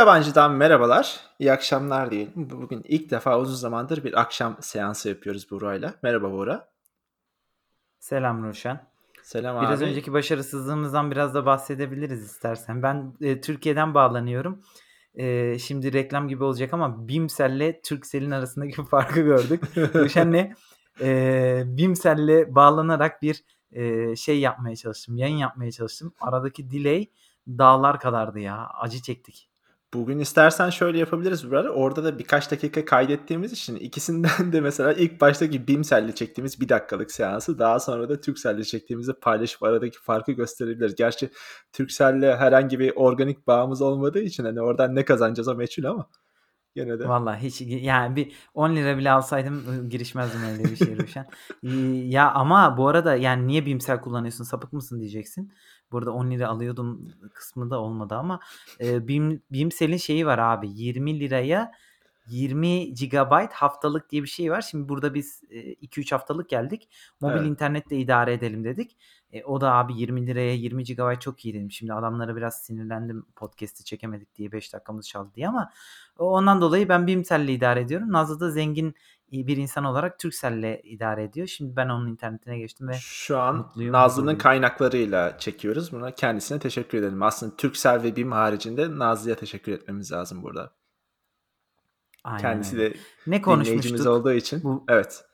Yabancıdan merhabalar. İyi akşamlar diyelim. Bugün ilk defa uzun zamandır bir akşam seansı yapıyoruz Buğra'yla. Merhaba Buğra. Selam Ruşen. Selam Biraz abi. önceki başarısızlığımızdan biraz da bahsedebiliriz istersen. Ben e, Türkiye'den bağlanıyorum. E, şimdi reklam gibi olacak ama Bimsel'le Turkcell'in arasındaki farkı gördük. Ruşen'le e, Bimsel'le bağlanarak bir e, şey yapmaya çalıştım. Yayın yapmaya çalıştım. Aradaki delay dağlar kadardı ya. Acı çektik. Bugün istersen şöyle yapabiliriz burada. Orada da birkaç dakika kaydettiğimiz için ikisinden de mesela ilk baştaki Bimsel'le çektiğimiz bir dakikalık seansı daha sonra da Turkcell'le çektiğimizi paylaşıp aradaki farkı gösterebiliriz. Gerçi Turkcell'le herhangi bir organik bağımız olmadığı için hani oradan ne kazanacağız o meçhul ama gene de. Vallahi hiç yani bir 10 lira bile alsaydım girişmezdim öyle bir şey Ruşen. Ya ama bu arada yani niye Bimsel kullanıyorsun sapık mısın diyeceksin. Burada 10 lira alıyordum kısmı da olmadı ama e, Bim, Bimsel'in şeyi var abi 20 liraya 20 GB haftalık diye bir şey var. Şimdi burada biz e, 2-3 haftalık geldik. Mobil Evet. internetle idare edelim dedik. E, o da abi 20 liraya 20 GB çok iyi dedim. Şimdi adamlara biraz sinirlendim podcast'i çekemedik diye 5 dakikamız çaldı diye ama ondan dolayı ben Bimsel'le idare ediyorum. Nazlı da zengin bir insan olarak Turkcell'le idare ediyor. Şimdi ben onun internetine geçtim ve Şu an Nazlı'nın kaynaklarıyla çekiyoruz. Buna kendisine teşekkür edelim. Aslında Turkcell ve BİM haricinde Nazlı'ya teşekkür etmemiz lazım burada. Aynen Kendisi de Ne konuşmuştuk? olduğu için. Bu Evet.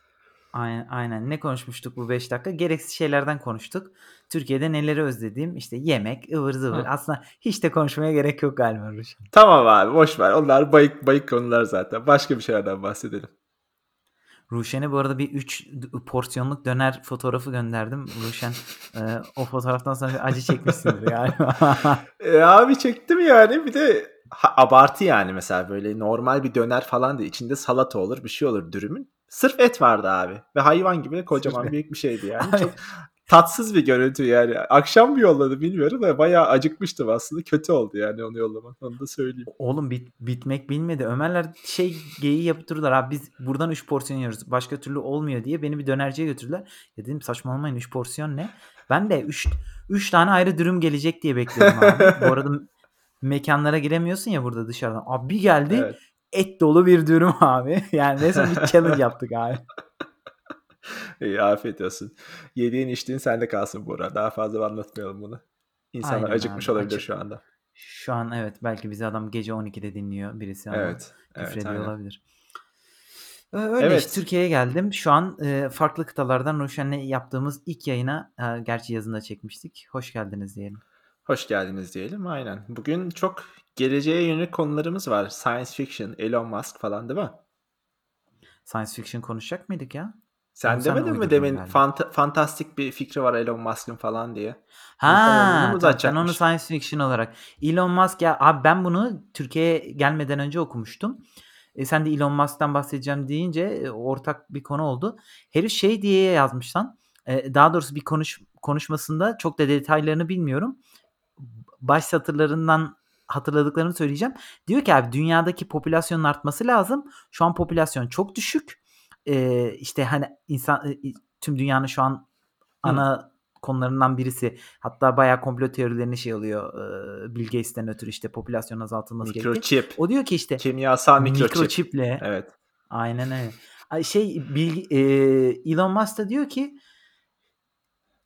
aynen, aynen. Ne konuşmuştuk bu 5 dakika? Gereksiz şeylerden konuştuk. Türkiye'de neleri özlediğim işte yemek, ıvır zıvır. Hı. Aslında hiç de konuşmaya gerek yok galiba Ruşen. Tamam abi boş ver. Onlar bayık bayık konular zaten. Başka bir şeylerden bahsedelim. Ruşen'e bu arada bir 3 porsiyonluk döner fotoğrafı gönderdim. Ruşen e, o fotoğraftan sonra bir acı çekmişsindir galiba. E, abi çektim yani. Bir de ha- abartı yani mesela böyle normal bir döner falan da içinde salata olur bir şey olur dürümün. Sırf et vardı abi. Ve hayvan gibi kocaman Sırf et. büyük bir şeydi yani. Çok tatsız bir görüntü yani. Akşam mı yolladı bilmiyorum da bayağı acıkmıştım aslında. Kötü oldu yani onu yollamak. Onu da söyleyeyim. Oğlum bit, bitmek bilmedi. Ömerler şey geyi yapıp durdular. Abi biz buradan 3 porsiyon yiyoruz. Başka türlü olmuyor diye beni bir dönerciye götürdüler. Ya dedim saçmalamayın 3 porsiyon ne? Ben de 3 3 tane ayrı dürüm gelecek diye bekliyordum abi. Bu arada mekanlara giremiyorsun ya burada dışarıdan. Abi bir geldi Evet. et dolu bir dürüm abi. Yani resmen bir challenge yaptık abi. İyi afiyet olsun. Yediğin içtiğin sende kalsın bu arada. Daha fazla anlatmayalım bunu. İnsanlar Aynen acıkmış abi, olabilir acık- şu anda. Şu an evet belki bizi adam gece 12'de dinliyor birisi ama Evet. küfür Evet olabilir. Ee, Öyle Evet. işte Türkiye'ye geldim. Şu an e, farklı kıtalardan Ruşen'le yaptığımız ilk yayına e, gerçi yazında çekmiştik. Hoş geldiniz diyelim. Hoş geldiniz diyelim. Aynen. Bugün çok geleceğe yönelik konularımız var. Science fiction, Elon Musk falan değil mi? Science fiction konuşacak mıydık ya? Sen demedin mi demin galiba. fanta- fantastik bir fikri var Elon Musk'ın falan diye. Ha, sen onu science fiction olarak. Elon Musk ya abi ben bunu Türkiye'ye gelmeden önce okumuştum. E, sen de Elon Musk'tan bahsedeceğim deyince e, ortak bir konu oldu. Herif şey diye yazmış lan. E, daha doğrusu bir konuş konuşmasında çok da detaylarını bilmiyorum. Baş satırlarından hatırladıklarımı söyleyeceğim. Diyor ki abi dünyadaki popülasyonun artması lazım. Şu an popülasyon çok düşük. E, işte hani insan e, tüm dünyanın şu an ana konularından birisi. Hatta bayağı komplo teorilerini şey oluyor. e, Bill Gates'ten ötürü işte popülasyon azaltılması gerekiyor. Mikroçip. O diyor ki işte Kimyasal mikroçip. mikroçiple Evet. aynen öyle. Ay Şey Bill, e, Elon Musk da diyor ki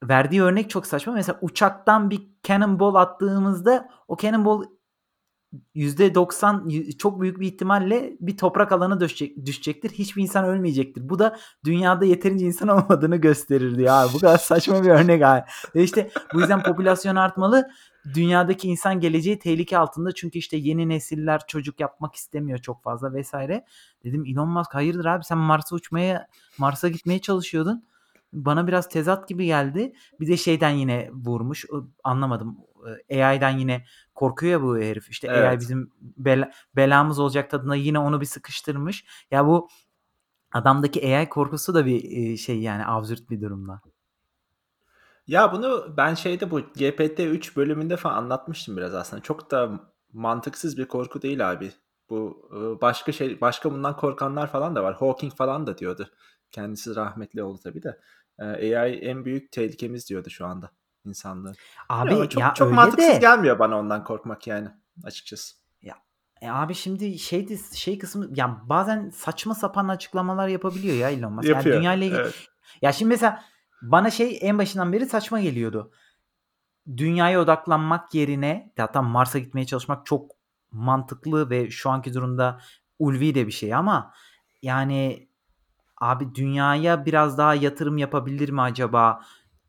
verdiği örnek çok saçma. Mesela uçaktan bir cannonball attığımızda o cannonball %90 y- çok büyük bir ihtimalle bir toprak alana düşecek, düşecektir. Hiçbir insan ölmeyecektir. Bu da dünyada yeterince insan olmadığını gösterir diyor. Bu kadar saçma bir örnek abi. Ve işte bu yüzden popülasyon artmalı. Dünyadaki insan geleceği tehlike altında. Çünkü işte yeni nesiller çocuk yapmak istemiyor çok fazla vesaire. Dedim Elon Musk hayırdır abi sen Mars'a uçmaya Mars'a gitmeye çalışıyordun. Bana biraz tezat gibi geldi. Bir de şeyden yine vurmuş. O- Anlamadım. AI'den yine korkuyor ya bu herif. İşte AI Evet. bizim bela- belamız olacak tadına yine onu bir sıkıştırmış. Ya bu adamdaki AI korkusu da bir e, şey yani absürt bir durumda. Ya bunu ben şeyde bu GPT-3 bölümünde falan anlatmıştım biraz aslında. Çok da mantıksız bir korku değil abi. Bu e, başka şey başka bundan korkanlar falan da var. Hawking falan da diyordu. Kendisi rahmetli oldu tabii de. E, AI en büyük tehlikemiz diyordu şu anda insanlığın. Abi Bilmiyorum çok ya çok mantıksız de gelmiyor bana ondan korkmak yani açıkçası. E, abi şimdi şeydi şey kısmı yani bazen saçma sapan açıklamalar yapabiliyor ya Elon Musk. Yani Yapıyor. dünyayla ilgili Evet. ya şimdi mesela bana şey en başından beri saçma geliyordu. Dünyaya odaklanmak yerine hatta Mars'a gitmeye çalışmak çok mantıklı ve şu anki durumda ulvi de bir şey ama yani abi dünyaya biraz daha yatırım yapabilir mi acaba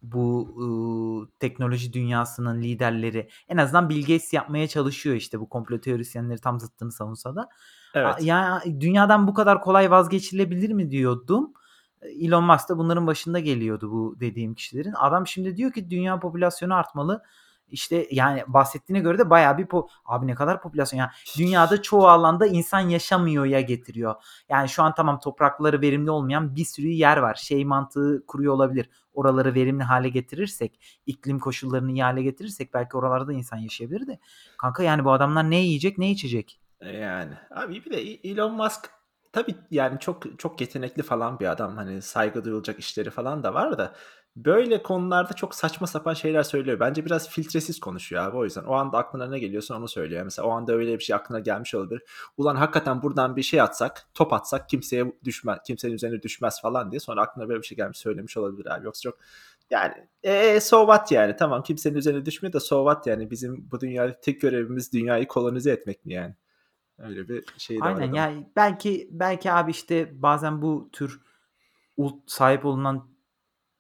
bu ıı, teknoloji dünyasının liderleri? En azından Bill Gates yapmaya çalışıyor işte bu komplo teorisyenleri tam zıttını savunsa da. Evet. Yani dünyadan bu kadar kolay vazgeçilebilir mi diyordum. Elon Musk da bunların başında geliyordu bu dediğim kişilerin. Adam şimdi diyor ki dünya popülasyonu artmalı. İşte yani bahsettiğine göre de bayağı bir po- abi ne kadar popülasyon yani dünyada çoğu alanda insan yaşamıyor ya getiriyor. Yani şu an tamam toprakları verimli olmayan bir sürü yer var. Şey mantığı kuruyor olabilir. Oraları verimli hale getirirsek, iklim koşullarını iyi hale getirirsek belki oralarda insan yaşayabilir de. Kanka yani bu adamlar ne yiyecek, ne içecek? E, Yani abi bir de Elon Musk tabii yani çok çok yetenekli falan bir adam. Hani saygı duyulacak işleri falan da var da böyle konularda çok saçma sapan şeyler söylüyor. Bence biraz filtresiz konuşuyor abi o yüzden. O anda aklına ne geliyorsa onu söylüyor. Mesela o anda öyle bir şey aklına gelmiş olabilir. Ulan hakikaten buradan bir şey atsak, top atsak kimseye düşmez, kimsenin üzerine düşmez falan diye sonra aklına böyle bir şey gelmiş söylemiş olabilir abi. Yoksa çok yani e, so what yani tamam kimsenin üzerine düşmüyor da so what yani bizim bu dünyada tek görevimiz dünyayı kolonize etmek mi yani? Öyle bir şey de var Aynen adamın. yani belki belki abi işte bazen bu tür sahip olunan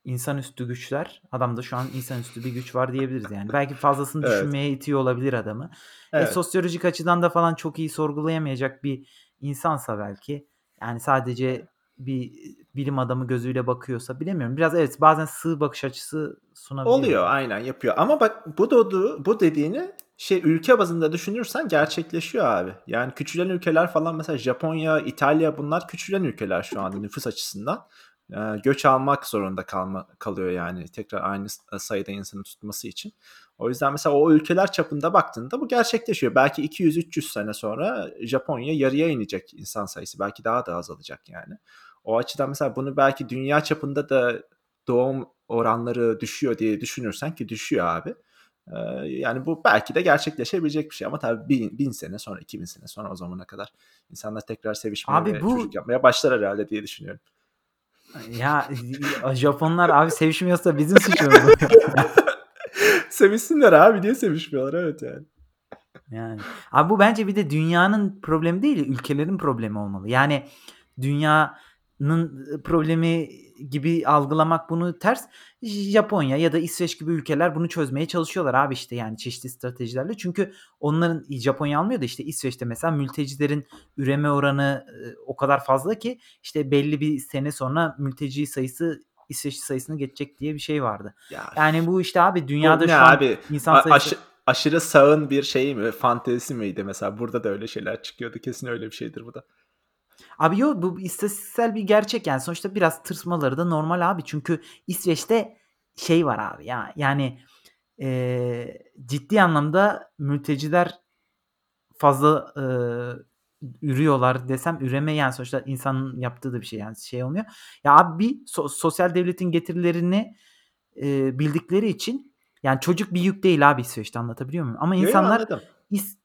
insanüstü güçler adamda şu an insanüstü bir güç var diyebiliriz yani. Belki fazlasını Evet. düşünmeye itiyor olabilir adamı. E, Evet. sosyolojik açıdan da falan çok iyi sorgulayamayacak bir insansa belki yani sadece bir bilim adamı gözüyle bakıyorsa bilemiyorum. Biraz evet bazen sığ bakış açısı sunabiliyor. Oluyor aynen yapıyor. Ama bak bu da bu dediğini şey ülke bazında düşünürsen gerçekleşiyor abi. Yani küçülen ülkeler falan mesela Japonya, İtalya bunlar küçülen ülkeler şu anda nüfus açısından. Ee, göç almak zorunda kalma kalıyor yani tekrar aynı sayıda insanı tutması için. O yüzden mesela o ülkeler çapında baktığında bu gerçekleşiyor. Belki 200-300 sene sonra Japonya yarıya inecek insan sayısı. Belki daha da azalacak yani. O açıdan mesela bunu belki dünya çapında da doğum oranları düşüyor diye düşünürsen ki düşüyor abi. Yani bu belki de gerçekleşebilecek bir şey ama tabii bin, bin sene sonra, iki bin sene sonra o zamana kadar insanlar tekrar sevişmeye Abi ve bu- çocuk yapmaya başlar herhalde diye düşünüyorum. Ya Japonlar abi sevişmiyorsa bizim suçumuz. Sevişsinler abi niye sevişmiyorlar evet yani. Yani abi bu bence bir de dünyanın problemi değil, ülkelerin problemi olmalı. Yani dünyanın problemi gibi algılamak bunu ters. Japonya ya da İsveç gibi ülkeler bunu çözmeye çalışıyorlar abi işte yani çeşitli stratejilerle. Çünkü onların Japonya almıyor da işte İsveç'te mesela mültecilerin üreme oranı e, o kadar fazla ki işte belli bir sene sonra mülteci sayısı İsveçli sayısını geçecek diye bir şey vardı. Ya, Yani bu işte abi dünyada şu an abi? insan sayısı aşı- aşırı sağın bir şey mi? Fantezisi miydi mesela? Burada da öyle şeyler çıkıyordu. Kesin öyle bir şeydir bu da. Abi yok bu istatistiksel bir gerçek yani sonuçta biraz tırsmaları da normal abi çünkü İsveç'te şey var abi ya yani eee, ciddi anlamda mülteciler fazla eee, ürüyorlar desem üreme yani sonuçta insanın yaptığı da bir şey yani şey olmuyor. Ya abi bir so- sosyal devletin getirilerini eee, bildikleri için yani çocuk bir yük değil abi İsveç'te anlatabiliyor muyum? Ama insanlar. İs-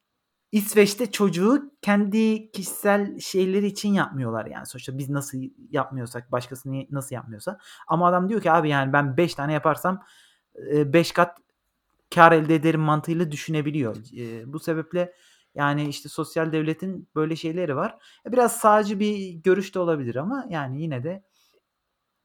İsveç'te çocuğu kendi kişisel şeyleri için yapmıyorlar yani. Sonuçta biz nasıl yapmıyorsak başkası nasıl yapmıyorsa. Ama adam diyor ki abi yani ben 5 tane yaparsam 5 kat kar elde ederim mantığıyla düşünebiliyor. Bu sebeple yani işte sosyal devletin böyle şeyleri var. E, Biraz sağcı bir görüş de olabilir ama yani yine de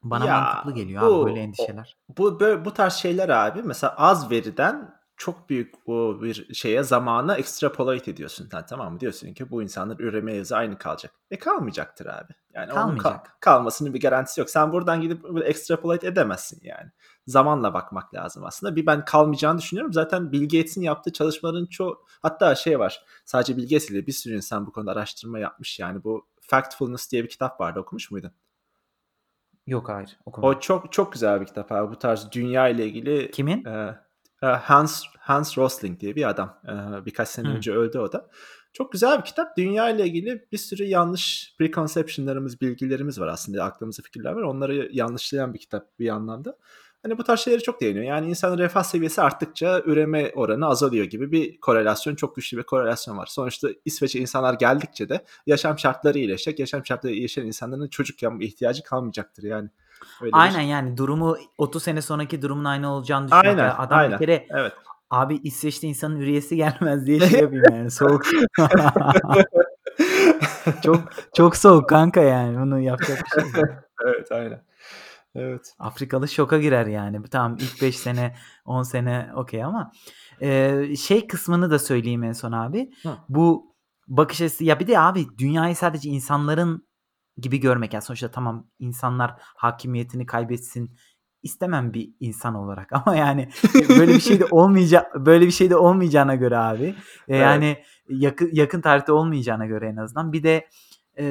bana Ya, mantıklı geliyor bu- abi böyle endişeler. Bu böyle, bu tarz şeyler abi mesela az veriden çok büyük o bir şeye zamana extrapolate ediyorsun. Ha, tamam mı? Diyorsun ki bu insanlar üreme hızı aynı kalacak. E kalmayacaktır abi. Yani onun kal- Kalmayacak. kalmasının bir garantisi yok. Sen buradan gidip böyle extrapolate edemezsin yani. Zamanla bakmak lazım aslında. Bir ben kalmayacağını düşünüyorum. Zaten Bill Gates'in yaptığı çalışmaların çoğu hatta şey var. Sadece Bill Gates ile bir sürü insan bu konuda araştırma yapmış. Yani bu Factfulness diye bir kitap vardı. Okumuş muydun? Yok hayır okumadım. O çok çok güzel bir kitap abi. Bu tarz dünya ile ilgili Kimin? e, Hans Hans Rosling diye bir adam. E, birkaç sene Hı. önce öldü o da. Çok güzel bir kitap. Dünya ile ilgili bir sürü yanlış preconception'larımız, bilgilerimiz var aslında. Aklımızda fikirler var. Onları yanlışlayan bir kitap bir anlamda. Hani bu tarz şeyleri çok değiniyor. Yani insanın refah seviyesi arttıkça üreme oranı azalıyor gibi bir korelasyon, çok güçlü bir korelasyon var. Sonuçta İsveç'e insanlar geldikçe de yaşam şartları iyileşecek. Yaşam şartları iyileşen insanların çocuk yapma ihtiyacı kalmayacaktır yani. Öyle aynen bir... yani durumu 30 sene sonraki durumun aynı olacağını düşünüyor. Aynen, Adam aynen. bir kere evet. abi İsveç'te insanın üreyesi gelmez diye şey yapayım yani soğuk. çok çok soğuk kanka yani. Bunu yapacak bir şey evet aynen. Evet. Afrikalı şoka girer yani. Tamam ilk 5 sene 10 sene okey ama e, şey kısmını da söyleyeyim en son abi. Hı. Bu bakış açısı ya bir de abi dünyayı sadece insanların gibi görmek yani sonuçta tamam insanlar hakimiyetini kaybetsin istemem bir insan olarak ama yani böyle bir şey de olmayacak böyle bir şey de olmayacağına göre abi e, evet. yani yakın yakın tarihte olmayacağına göre en azından bir de e,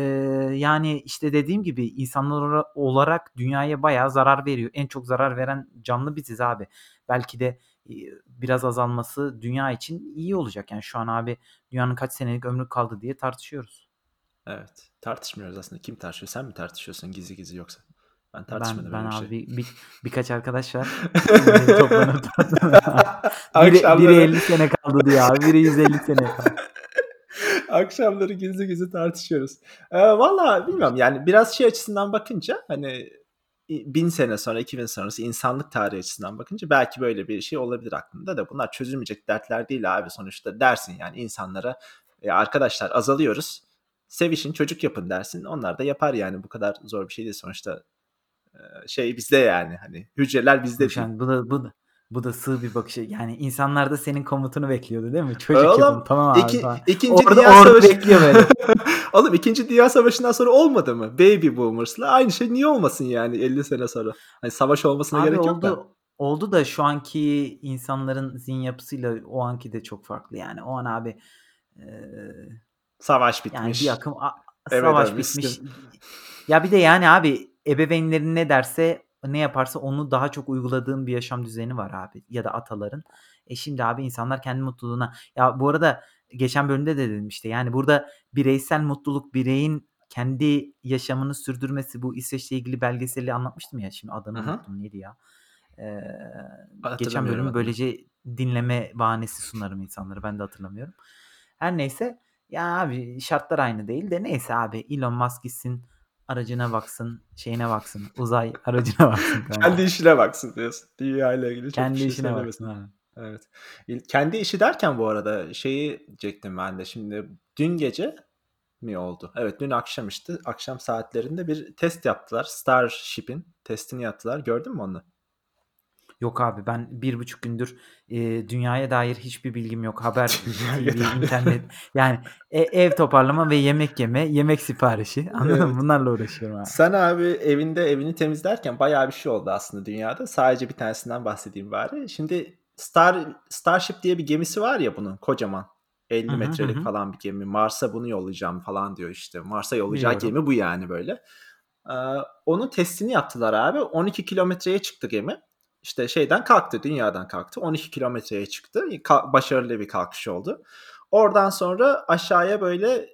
yani işte dediğim gibi insanlar olarak dünyaya bayağı zarar veriyor. En çok zarar veren canlı biziz abi. Belki de biraz azalması dünya için iyi olacak. Yani şu an abi dünyanın kaç senelik ömrü kaldı diye tartışıyoruz. Evet. Tartışmıyoruz aslında. Kim tartışıyor? Sen mi tartışıyorsun gizli gizli yoksa? Ben tartışmadım ben, ben bir abi şey. bir, birkaç arkadaş var. toplanıp biri, biri 50 sene kaldı diyor abi. Biri 150 sene kaldı. Akşamları gizli gizli tartışıyoruz. Ee, Valla bilmiyorum yani biraz şey açısından bakınca hani bin sene sonra, iki bin sonrası insanlık tarihi açısından bakınca belki böyle bir şey olabilir aklında da. Bunlar çözülmeyecek dertler değil abi sonuçta. Dersin yani insanlara e, arkadaşlar azalıyoruz sevişin çocuk yapın dersin. Onlar da yapar yani. Bu kadar zor bir şey değil sonuçta. Şey bizde yani hani hücreler bizde bu, değil. Bu da, bu da, sığ bir bakış. Yani insanlar da senin komutunu bekliyordu değil mi? Çocuk Oğlum, yapın tamam abi. Iki, ikinci Orada Dünya Savaşı bekliyor böyle. Oğlum ikinci Dünya Savaşı'ndan sonra olmadı mı? Baby Boomers'la aynı şey niye olmasın yani 50 sene sonra? Hani savaş olmasına abi gerek oldu, yok da. Oldu da şu anki insanların zihin yapısıyla o anki de çok farklı yani. O an abi e, savaş bitmiş. Yani bir akım a, savaş evet, bitmiş. Ya bir de yani abi ebeveynlerin ne derse ne yaparsa onu daha çok uyguladığım bir yaşam düzeni var abi ya da ataların. E şimdi abi insanlar kendi mutluluğuna ya bu arada geçen bölümde de dedim işte yani burada bireysel mutluluk bireyin kendi yaşamını sürdürmesi bu İsveç'le ilgili belgeseli anlatmıştım ya şimdi adını Hı-hı. unuttum neydi ya. Ee, geçen bölümü böylece dinleme bahanesi sunarım insanlara ben de hatırlamıyorum. Her neyse ya abi şartlar aynı değil de neyse abi Elon Musk gitsin aracına baksın, şeyine baksın, uzay aracına baksın. Kendi işine baksın diyorsun. Dünya ile ilgili çok Kendi şey işine baksın abi. Evet. Kendi işi derken bu arada şeyi diyecektim ben de. Şimdi dün gece mi oldu? Evet dün akşam işte akşam saatlerinde bir test yaptılar. Starship'in testini yaptılar. Gördün mü onu? Yok abi ben bir buçuk gündür e, dünyaya dair hiçbir bilgim yok. Haber, TV, internet. Yani e, ev toparlama ve yemek yeme, yemek siparişi. Anladın evet. mı? Bunlarla uğraşıyorum abi. Sen abi evinde evini temizlerken bayağı bir şey oldu aslında dünyada. Sadece bir tanesinden bahsedeyim bari. Şimdi Star Starship diye bir gemisi var ya bunun kocaman. 50 hı hı, metrelik hı. falan bir gemi. Mars'a bunu yollayacağım falan diyor işte. Mars'a yollayacağı Biliyorum. gemi bu yani böyle. Ee, onun testini yaptılar abi. 12 kilometreye çıktı gemi işte şeyden kalktı, dünyadan kalktı. 12 kilometreye çıktı. Başarılı bir kalkış oldu. Oradan sonra aşağıya böyle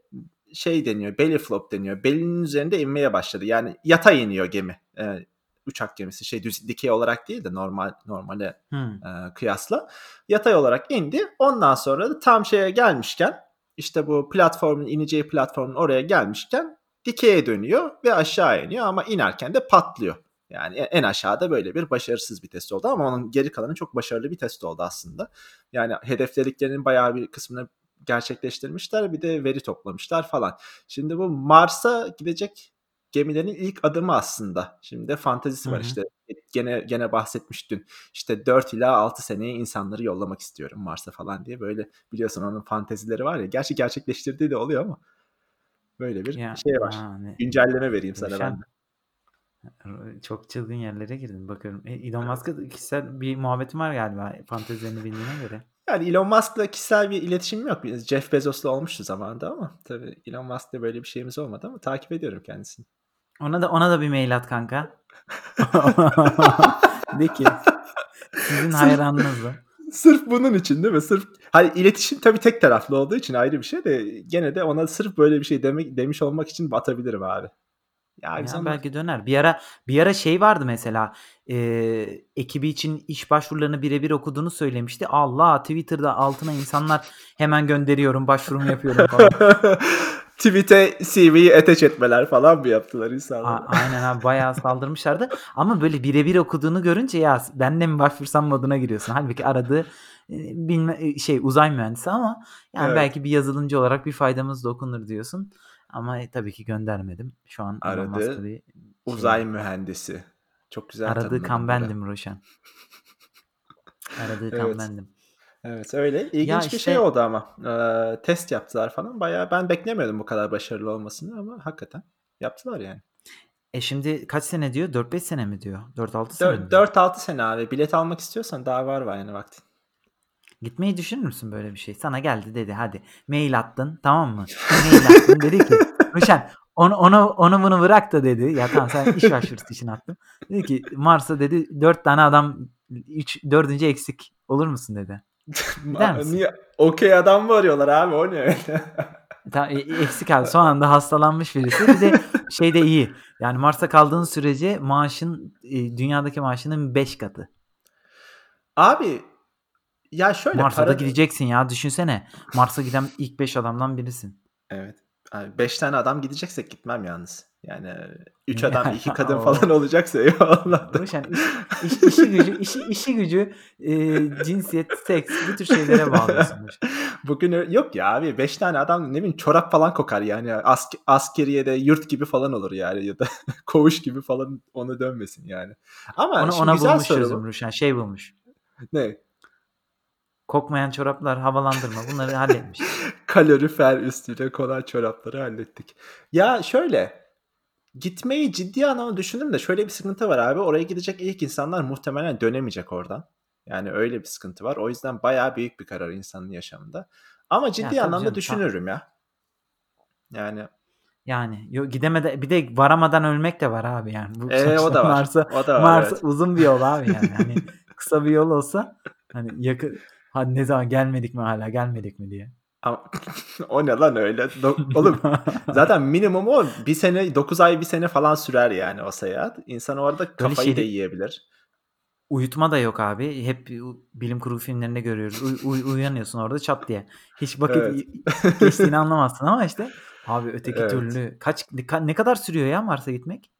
şey deniyor, belly flop deniyor. Belinin üzerinde inmeye başladı. Yani yatay iniyor gemi. Ee, uçak gemisi şey düz dikey olarak değil de normal normale hmm. e, kıyasla yatay olarak indi. Ondan sonra da tam şeye gelmişken işte bu platformun ineceği platformun oraya gelmişken dikeye dönüyor ve aşağı iniyor ama inerken de patlıyor. Yani en aşağıda böyle bir başarısız bir test oldu ama onun geri kalanı çok başarılı bir test oldu aslında. Yani hedeflediklerinin bayağı bir kısmını gerçekleştirmişler bir de veri toplamışlar falan. Şimdi bu Mars'a gidecek gemilerin ilk adımı aslında. Şimdi de fantezisi var Hı-hı. işte gene gene bahsetmiştin. İşte 4 ila 6 seneye insanları yollamak istiyorum Mars'a falan diye böyle biliyorsun onun fantezileri var ya. Gerçi gerçekleştirdiği de oluyor ama böyle bir ya, şey var. Yani, Güncelleme vereyim sana ben de. Çok çılgın yerlere girdim bakıyorum. E, Elon Musk'la kişisel bir muhabbetim var galiba fantezilerini bildiğine göre. Yani Elon Musk'la kişisel bir iletişimim yok. Biz Jeff Bezos'la olmuştu zamanında ama tabii Elon Musk'la böyle bir şeyimiz olmadı ama takip ediyorum kendisini. Ona da ona da bir mail at kanka. de ki sizin hayranınızla. Sırf bunun için değil mi? Sırf hani iletişim tabii tek taraflı olduğu için ayrı bir şey de gene de ona sırf böyle bir şey demek demiş olmak için batabilirim abi. Ya biz Ya onu belki döner. Bir ara bir ara şey vardı mesela. eee, ekibi için iş başvurularını birebir okuduğunu söylemişti. Allah Twitter'da altına insanlar hemen gönderiyorum, başvurumu yapıyorum falan. tweet'e CV'yi attach etmeler falan mı yaptılar insanlar? aynen abi bayağı saldırmışlardı. Ama böyle birebir okuduğunu görünce ya ben de mi başvursam moduna giriyorsun. Halbuki aradığı e, bilme e, şey uzay mühendisi ama yani Evet. belki bir yazılımcı olarak bir faydamız dokunur diyorsun. Ama e, tabii ki göndermedim. Şu an Elon Aradı. Musk'ta bir şey Uzay mühendisi. Çok güzel Aradığı kan bendim Roşan. Aradığı kan Evet. bendim. Evet öyle. Ya İlginç bir şey işte oldu ama. Ee, test yaptılar falan. Bayağı ben beklemiyordum bu kadar başarılı olmasını ama hakikaten yaptılar yani. e şimdi kaç sene diyor? 4-5 sene mi diyor? 4-6 sene mi 4 diyor? 4-6 sene abi. Bilet almak istiyorsan daha var var yani vaktin. Gitmeyi düşünür müsün böyle bir şey? Sana geldi dedi hadi. Mail attın tamam mı? Mail attın dedi ki Ruşen onu, onu, onu bunu bırak da dedi. Ya tamam sen iş başvurusu için attın. Dedi ki Mars'a dedi 4 tane adam 3 dördüncü eksik olur musun dedi. Gider misin? Niye? Okey adam mı arıyorlar abi o ne öyle? Ta, e- eksik abi son anda hastalanmış birisi. Bir de şey de iyi. Yani Mars'a kaldığın sürece maaşın e, dünyadaki maaşının 5 katı. Abi ya şöyle Mars'a da para gideceksin ya düşünsene. Mars'a giden ilk 5 adamdan birisin. Evet. 5 tane adam gideceksek gitmem yalnız. Yani 3 adam Ya 2 kadın falan olacaksa eyvallah da. Ruşen iş, iş, işi gücü işi, işi gücü e, cinsiyet, seks bu tür şeylere bağlıyorsun. Bugün yok ya abi 5 tane adam ne bileyim çorap falan kokar yani Ask askeriye de yurt gibi falan olur yani ya da koğuş gibi falan ona dönmesin yani. Ama şimdi ona güzel bulmuş soru. Ruşen. Şey bulmuş. Ne? Kokmayan çoraplar havalandırma. Bunları halletmiş. Kalorifer üstüne konan çorapları hallettik. Ya şöyle gitmeyi ciddi anlamda düşündüm de şöyle bir sıkıntı var abi. Oraya gidecek ilk insanlar muhtemelen dönemeyecek oradan. Yani öyle bir sıkıntı var. O yüzden bayağı büyük bir karar insanın yaşamında. Ama Ya ciddi tabii anlamda canım. Düşünürüm ya. Yani yani yo, gidemede bir de varamadan ölmek de var abi yani. Bu e, o da var. Mars'a O da var Mars evet. uzun bir yol abi yani. Hani kısa bir yol olsa hani yakın hadi ne zaman gelmedik mi hala gelmedik mi diye. Ama o ne lan öyle? Do- Oğlum zaten minimum o bir sene 9 ay bir sene falan sürer yani o seyahat. İnsan orada kafayı da şeyde yiyebilir. uyutma da yok abi. Hep bilim kurgu filmlerinde görüyoruz. Uy- uy- uyanıyorsun orada çat diye. Hiç vakit Evet. geçtiğini anlamazsın ama işte abi öteki Evet. türlü kaç ne kadar sürüyor ya Mars'a gitmek?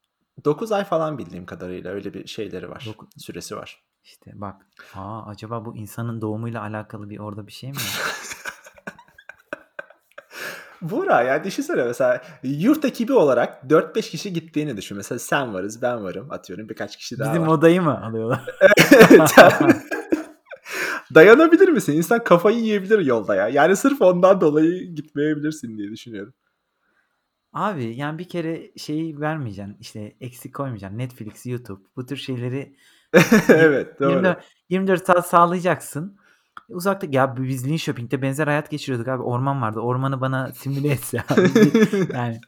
9 ay falan bildiğim kadarıyla öyle bir şeyleri var. Doku- Süresi var. İşte bak. Aa acaba bu insanın doğumuyla alakalı bir orada bir şey mi? Buğra yani düşünsene mesela yurt ekibi olarak 4-5 kişi gittiğini düşün. Mesela sen varız, ben varım atıyorum birkaç kişi daha Bizim var. odayı mı alıyorlar? Evet, yani dayanabilir misin? İnsan kafayı yiyebilir yolda ya. Yani sırf ondan dolayı gitmeyebilirsin diye düşünüyorum. Abi yani bir kere şeyi vermeyeceksin. işte eksik koymayacaksın. Netflix, YouTube bu tür şeyleri evet doğru. 24, 24 saat sağlayacaksın. Uzakta ya biz Linköping'de benzer hayat geçiriyorduk abi. Orman vardı. Ormanı bana simüle etse abi. Yani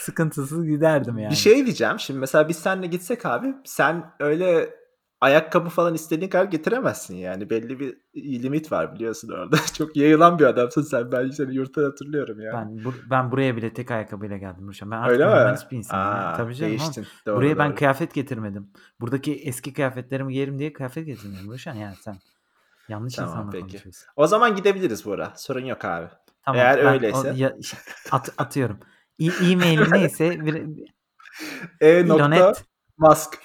sıkıntısız giderdim yani. Bir şey diyeceğim. Şimdi mesela biz seninle gitsek abi sen öyle ayakkabı falan istediğin kadar getiremezsin yani. Belli bir limit var biliyorsun orada. Çok yayılan bir adamsın sen. Ben seni yurtta hatırlıyorum ya. Ben bur- ben buraya bile tek ayakkabıyla geldim Ruşen. Ben artık Öyle mi? minimalist bir insanım. Aa, Tabii canım değiştin. Doğru Buraya ben doğru. kıyafet getirmedim. Buradaki eski kıyafetlerimi giyerim diye kıyafet getirmiyorum Ruşen. Yani sen yanlış Tamam insanla peki. konuşuyorsun. O zaman gidebiliriz Bora. Sorun yok abi. Tamam Eğer ben o, öyleyse. ya, at, atıyorum. E-mail neyse bir, E nokta ilonet mask.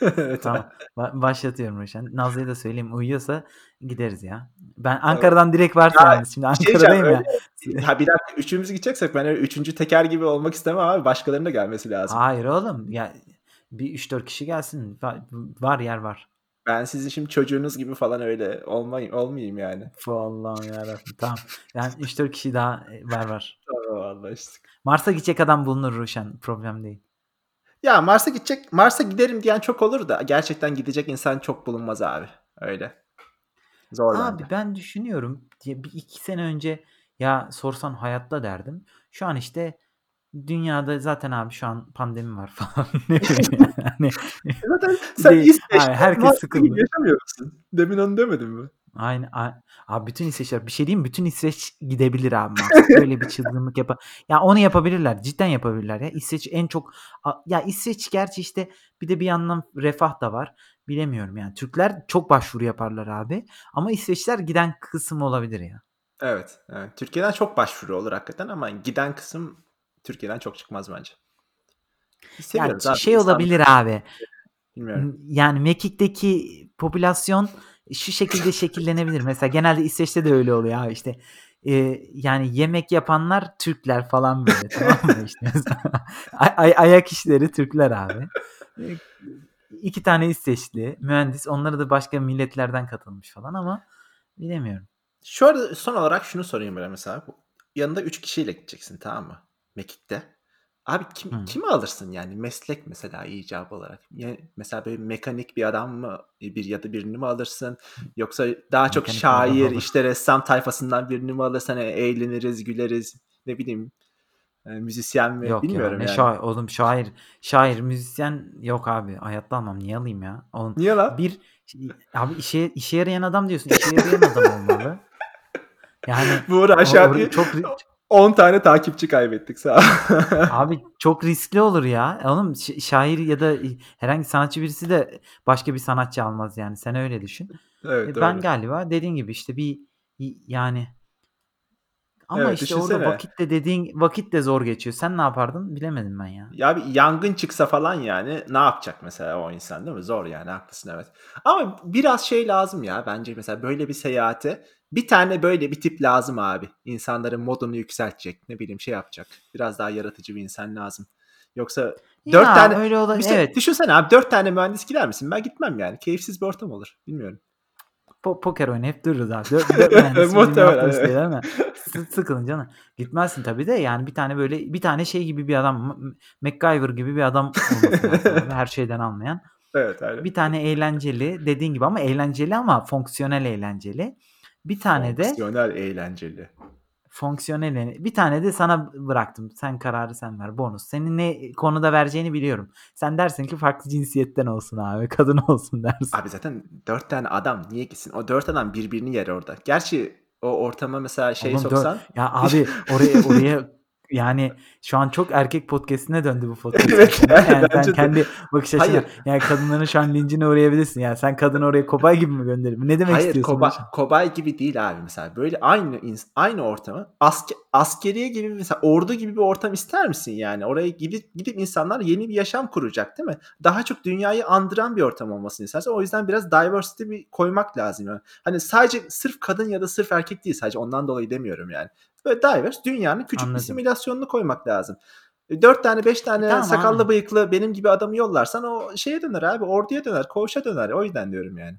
Evet. Tamam. Ba- başlatıyorum Ruşen. Nazlı'ya da söyleyeyim. Uyuyorsa gideriz ya. Ben. Ankara'dan direkt varsa Ya yalnız. Şimdi şey. Ankara'dayım Öyle, ya. ha bir dakika üçümüz gideceksek ben öyle üçüncü teker gibi olmak istemem abi. Başkalarının da gelmesi lazım. Hayır oğlum. Ya bir 3-4 kişi gelsin. Va- Var yer var. Ben sizin şimdi çocuğunuz gibi falan öyle olmayayım, olmayayım yani. Allah'ım yarabbim. Tamam. Yani 3-4 kişi daha e, var var. Tamam anlaştık. Mars'a gidecek adam bulunur Ruşen. Problem değil. Ya Mars'a gidecek, Mars'a giderim diyen çok olur da gerçekten gidecek insan çok bulunmaz abi. Öyle. Zor Abi bence. ben düşünüyorum diye bir iki sene önce ya sorsan hayatta derdim. Şu an işte dünyada zaten abi şu an pandemi var falan. ne bileyim yani. Zaten sen Değil. İsveç'te herkes sıkıldı. gibi yaşamıyor musun? Demin onu demedin mi? Aynı, a abi bütün İsveçler bir şey diyeyim mi? Bütün İsveç gidebilir abi. Böyle bir çılgınlık yapa ya onu yapabilirler. Cidden yapabilirler ya. İsveç en çok a ya İsveç gerçi işte bir de bir yandan refah da var. Bilemiyorum yani. Türkler çok başvuru yaparlar abi ama İsveçler giden kısım olabilir ya. Evet, evet. Türkiye'den çok başvuru olur hakikaten ama giden kısım Türkiye'den çok çıkmaz bence. Biz Ya seviyoruz ç abi şey olabilir abi. Bilmiyorum. Yani Mekik'teki popülasyon şu şekilde şekillenebilir. Mesela genelde İsveç'te de öyle oluyor abi işte. Eee, yani yemek yapanlar Türkler falan böyle tamam mı işte. Ay ay ayak işleri Türkler abi. Eee, 2 tane İsveçli mühendis onları da başka milletlerden katılmış falan ama bilemiyorum. Şu arada son olarak şunu sorayım böyle mesela. Yanında 3 kişiyle gideceksin tamam mı? Mekik'te. Abi kim Hıı. kimi alırsın yani meslek mesela icabı olarak? Ya mesela böyle mekanik bir adam mı bir ya da birini mi alırsın? Yoksa daha çok Mekanik bir adam şair, işte ressam tayfasından birini mi alırsın? Hani eğleniriz, güleriz, ne bileyim, eee, müzisyen mi? Yok ya Bilmiyorum ne yani. şair oğlum şair şair, müzisyen yok abi. Hayatta almam. Niye alayım ya? Oğlum Niye lan? bir abi işe işe yarayan adam diyorsun. İşe yarayan adam olmalı. Yani Buğra o aşağı or bir çok 10 tane takipçi kaybettik sağ. Abi çok riskli olur ya. Oğlum şair ya da, herhangi sanatçı birisi de başka bir sanatçı almaz yani. Sen öyle düşün. Evet, E, ben doğru. galiba dediğin gibi işte bir yani ama Evet, işte orada düşünsene. vakit de dediğin vakit de zor geçiyor. Sen ne yapardın? Bilemedim ben ya. Ya bir yangın çıksa falan yani ne yapacak mesela o insan değil mi? Zor yani haklısın evet. Ama biraz şey lazım ya bence mesela böyle bir seyahate bir tane böyle bir tip lazım abi. İnsanların modunu yükseltecek ne bileyim şey yapacak. Biraz daha yaratıcı bir insan lazım. Yoksa 4 Ya tane öyle ola işte evet. düşünsene abi 4 tane mühendis gider misin? Ben gitmem yani. Keyifsiz bir ortam olur. Bilmiyorum. Po poker oynayıp dururuz abi. 4 4 mühendis Muhtemelen evet. şeyler ama sı sıkılınca ne? Gitmezsin tabii de yani bir tane böyle bir tane şey gibi bir adam MacGyver gibi bir adam lazım her şeyden anlayan. Evet aynen. Bir tane eğlenceli dediğin gibi ama eğlenceli ama fonksiyonel eğlenceli. Bir tane de Fonksiyonel eğlenceli. fonksiyonel bir tane de sana bıraktım. Sen kararı sen ver. Bonus. Senin ne konuda vereceğini biliyorum. Sen dersin ki farklı cinsiyetten olsun abi. Kadın olsun dersin. Abi zaten 4 tane adam niye gitsin? O 4 adam birbirini yer orada. Gerçi o ortama mesela şey Oğlum soksan ya abi oraya oraya yani şu an çok erkek podcast'ine döndü bu podcast Evet. Yani sen kendi bakış açına Hayır. yani kadınların şu an lincine uğrayabilirsin. Yani sen kadını oraya kobay gibi mi gönderir? Ne demek Hayır istiyorsun koba, Barış'ım? kobay gibi değil abi mesela. Böyle aynı aynı ortamı aske, askeriye gibi mesela ordu gibi bir ortam ister misin yani? Oraya gidip gidip insanlar yeni bir yaşam kuracak değil mi? Daha çok dünyayı andıran bir ortam olmasını istersen o yüzden biraz diversity bir koymak lazım. Yani. Hani sadece sırf kadın ya da sırf erkek değil sadece ondan dolayı demiyorum yani. Böyle diverse dünyanın küçük bir Anladım. Simülasyonunu koymak lazım. 4 tane 5 tane Tamam sakallı abi. bıyıklı benim gibi adamı yollarsan o şeye döner abi orduya döner koğuşa döner o yüzden diyorum yani.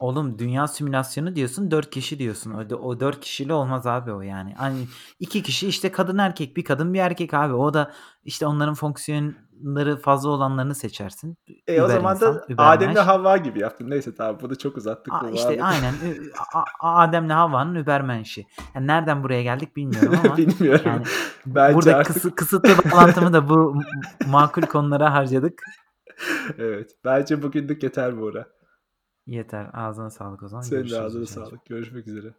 Oğlum dünya simülasyonu diyorsun 4 kişi diyorsun. O, o 4 kişili olmaz abi o yani. Hani 2 kişi işte kadın erkek bir kadın bir erkek abi. O da işte onların fonksiyonları fazla olanlarını seçersin. E o Über zaman insan, da. Adem'le Havva gibi yaptın. Neyse tamam bunu çok uzattık A, bu işte muhabbeti. aynen Adem'le Havva'nın übermenşi. Yani nereden buraya geldik bilmiyorum ama Bilmiyorum. yani bu- Bence burada artık kısı, kısıtlı bağlantımı da bu makul konulara harcadık. evet. Bence bugünlük yeter Buğra. Yeter. Ağzına sağlık o zaman. Senin de ağzına sağlık. Görüşmek üzere.